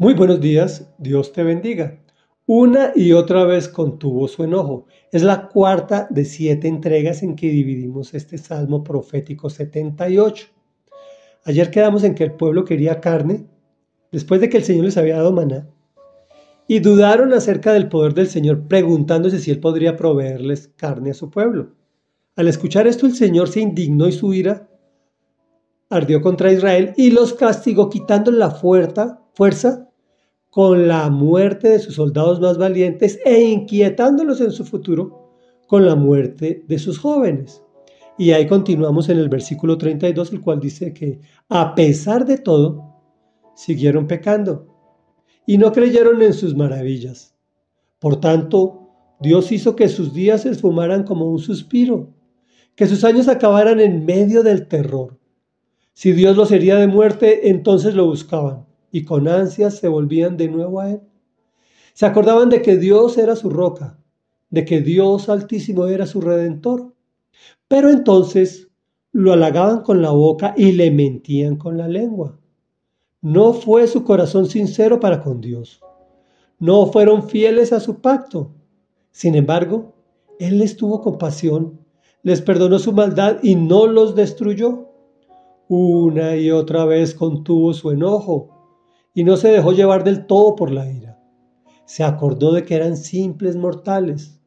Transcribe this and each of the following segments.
Muy buenos días, Dios te bendiga. Una y otra vez contuvo su enojo. Es la cuarta de siete entregas en que dividimos este Salmo profético 78. Ayer quedamos en que el pueblo quería carne, después de que el Señor les había dado maná, y dudaron acerca del poder del Señor, preguntándose si Él podría proveerles carne a su pueblo. Al escuchar esto, el Señor se indignó y su ira ardió contra Israel y los castigó, quitando la fuerza, fuerza con la muerte de sus soldados más valientes e inquietándolos en su futuro con la muerte de sus jóvenes. Y ahí continuamos en el versículo 32, el cual dice que a pesar de todo, siguieron pecando y no creyeron en sus maravillas. Por tanto, Dios hizo que sus días se esfumaran como un suspiro, que sus años acabaran en medio del terror. Si Dios los hería de muerte, entonces lo buscaban y con ansias se volvían de nuevo a Él. Se acordaban de que Dios era su roca, de que Dios altísimo era su redentor. Pero entonces lo halagaban con la boca y le mentían con la lengua. No fue su corazón sincero para con Dios. No fueron fieles a su pacto. Sin embargo, Él les tuvo compasión, les perdonó su maldad y no los destruyó. Una y otra vez contuvo su enojo y no se dejó llevar del todo por la ira. Se acordó de que eran simples mortales,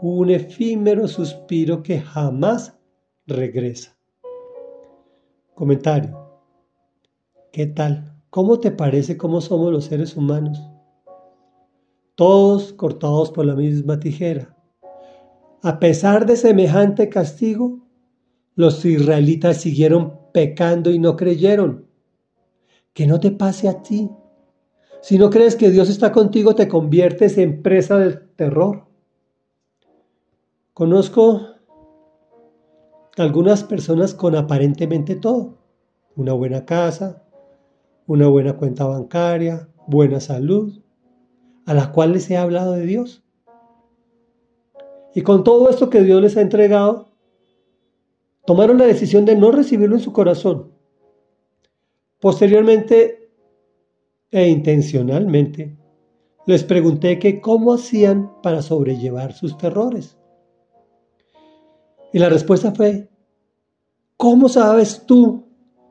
un efímero suspiro que jamás regresa. Comentario. ¿Qué tal? ¿Cómo te parece cómo somos los seres humanos? Todos cortados por la misma tijera. A pesar de semejante castigo, los israelitas siguieron pecando y no creyeron que no te pase a ti. Si no crees que Dios está contigo, te conviertes en presa del terror. Conozco algunas personas con aparentemente todo. Una buena casa, una buena cuenta bancaria, buena salud, a la cual les he hablado de Dios. Y con todo esto que Dios les ha entregado, tomaron la decisión de no recibirlo en su corazón Posteriormente e intencionalmente les pregunté que cómo hacían para sobrellevar sus terrores. Y la respuesta fue, ¿cómo sabes tú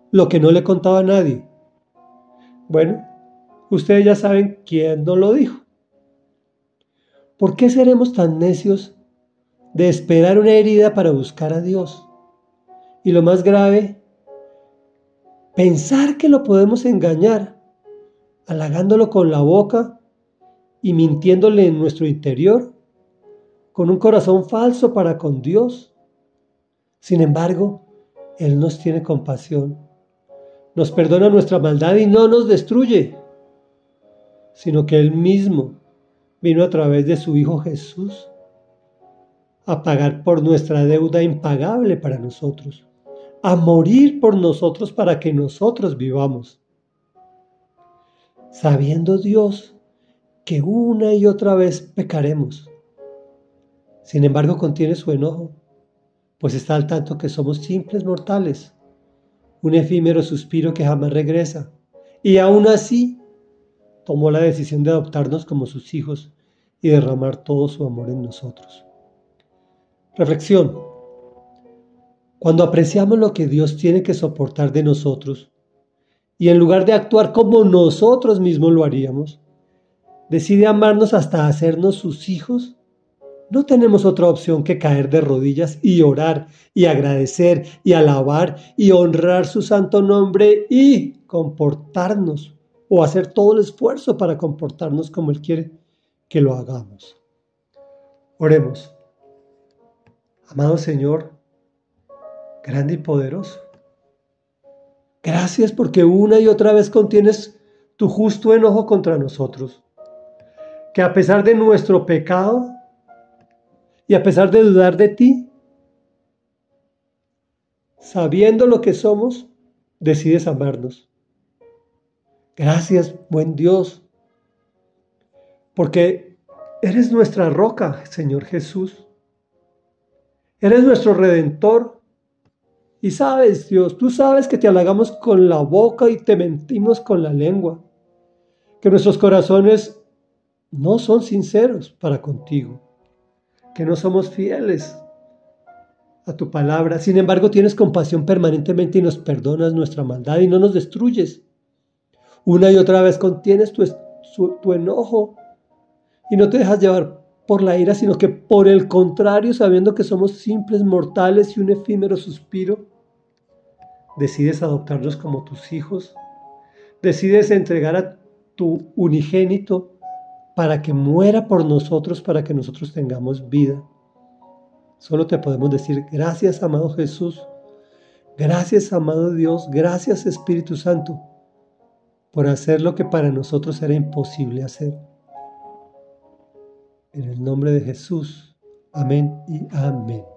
lo que no le contaba a nadie? Bueno, ustedes ya saben quién no lo dijo. ¿Por qué seremos tan necios de esperar una herida para buscar a Dios? Y lo más grave Pensar que lo podemos engañar, halagándolo con la boca y mintiéndole en nuestro interior, con un corazón falso para con Dios. Sin embargo, Él nos tiene compasión, nos perdona nuestra maldad y no nos destruye, sino que Él mismo vino a través de su Hijo Jesús a pagar por nuestra deuda impagable para nosotros a morir por nosotros para que nosotros vivamos. Sabiendo Dios que una y otra vez pecaremos. Sin embargo, contiene su enojo, pues está al tanto que somos simples mortales, un efímero suspiro que jamás regresa. Y aún así, tomó la decisión de adoptarnos como sus hijos y derramar todo su amor en nosotros. Reflexión. Cuando apreciamos lo que Dios tiene que soportar de nosotros y en lugar de actuar como nosotros mismos lo haríamos, decide amarnos hasta hacernos sus hijos, no tenemos otra opción que caer de rodillas y orar y agradecer y alabar y honrar su santo nombre y comportarnos o hacer todo el esfuerzo para comportarnos como Él quiere que lo hagamos. Oremos. Amado Señor, grande y poderoso. Gracias porque una y otra vez contienes tu justo enojo contra nosotros. Que a pesar de nuestro pecado y a pesar de dudar de ti, sabiendo lo que somos, decides amarnos. Gracias, buen Dios, porque eres nuestra roca, Señor Jesús. Eres nuestro redentor y sabes, Dios, tú sabes que te halagamos con la boca y te mentimos con la lengua. que nuestros corazones no son sinceros para contigo, que no somos fieles a tu palabra. Sin embargo, tienes compasión permanentemente y nos perdonas nuestra maldad y no nos destruyes. Una y otra vez contienes tu, enojo y no te dejas llevar por la ira, sino que por el contrario, sabiendo que somos simples mortales y un efímero suspiro, decides adoptarnos como tus hijos, decides entregar a tu unigénito para que muera por nosotros, para que nosotros tengamos vida. Solo te podemos decir, gracias amado Jesús, gracias amado Dios, gracias Espíritu Santo, por hacer lo que para nosotros era imposible hacer. En el nombre de Jesús. Amén y amén.